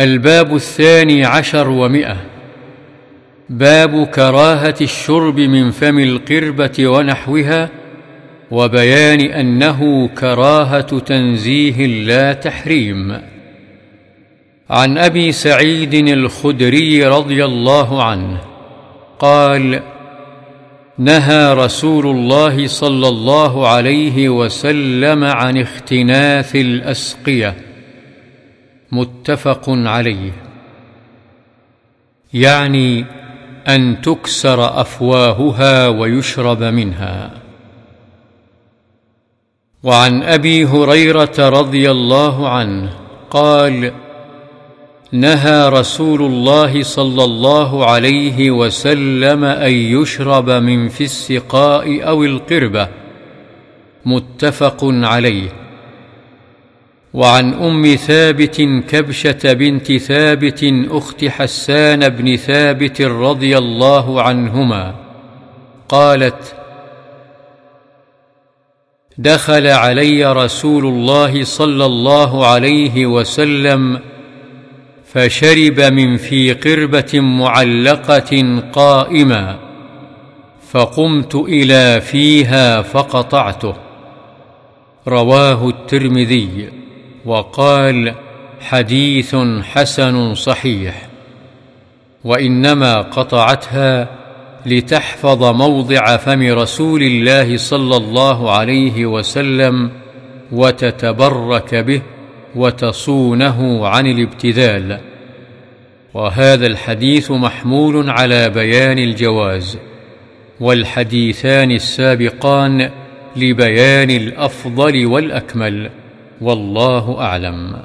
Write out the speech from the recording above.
الباب الثاني عشر ومئة. باب كراهة الشرب من فم القربة ونحوها وبيان أنه كراهة تنزيه لا تحريم. عن أبي سعيد الخدري رضي الله عنه قال نهى رسول الله صلى الله عليه وسلم عن اختناث الأسقية. متفق عليه. يعني أن تكسر أفواهها ويشرب منها. وعن أبي هريرة رضي الله عنه قال نهى رسول الله صلى الله عليه وسلم أن يشرب من في السقاء أو القربة. متفق عليه. وعن أم ثابت كبشة بنت ثابت أخت حسان بن ثابت رضي الله عنهما قالت دخل علي رسول الله صلى الله عليه وسلم فشرب من في قربة معلقة قائما فقمت إلى فيها فقطعته. رواه الترمذي. وقال حديث حسن صحيح وإنما قطعتها لتحفظ موضع فم رسول الله صلى الله عليه وسلم وتتبرك به وتصونه عن الابتذال. وهذا الحديث محمول على بيان الجواز والحديثان السابقان لبيان الأفضل والأكمل. والله أعلم.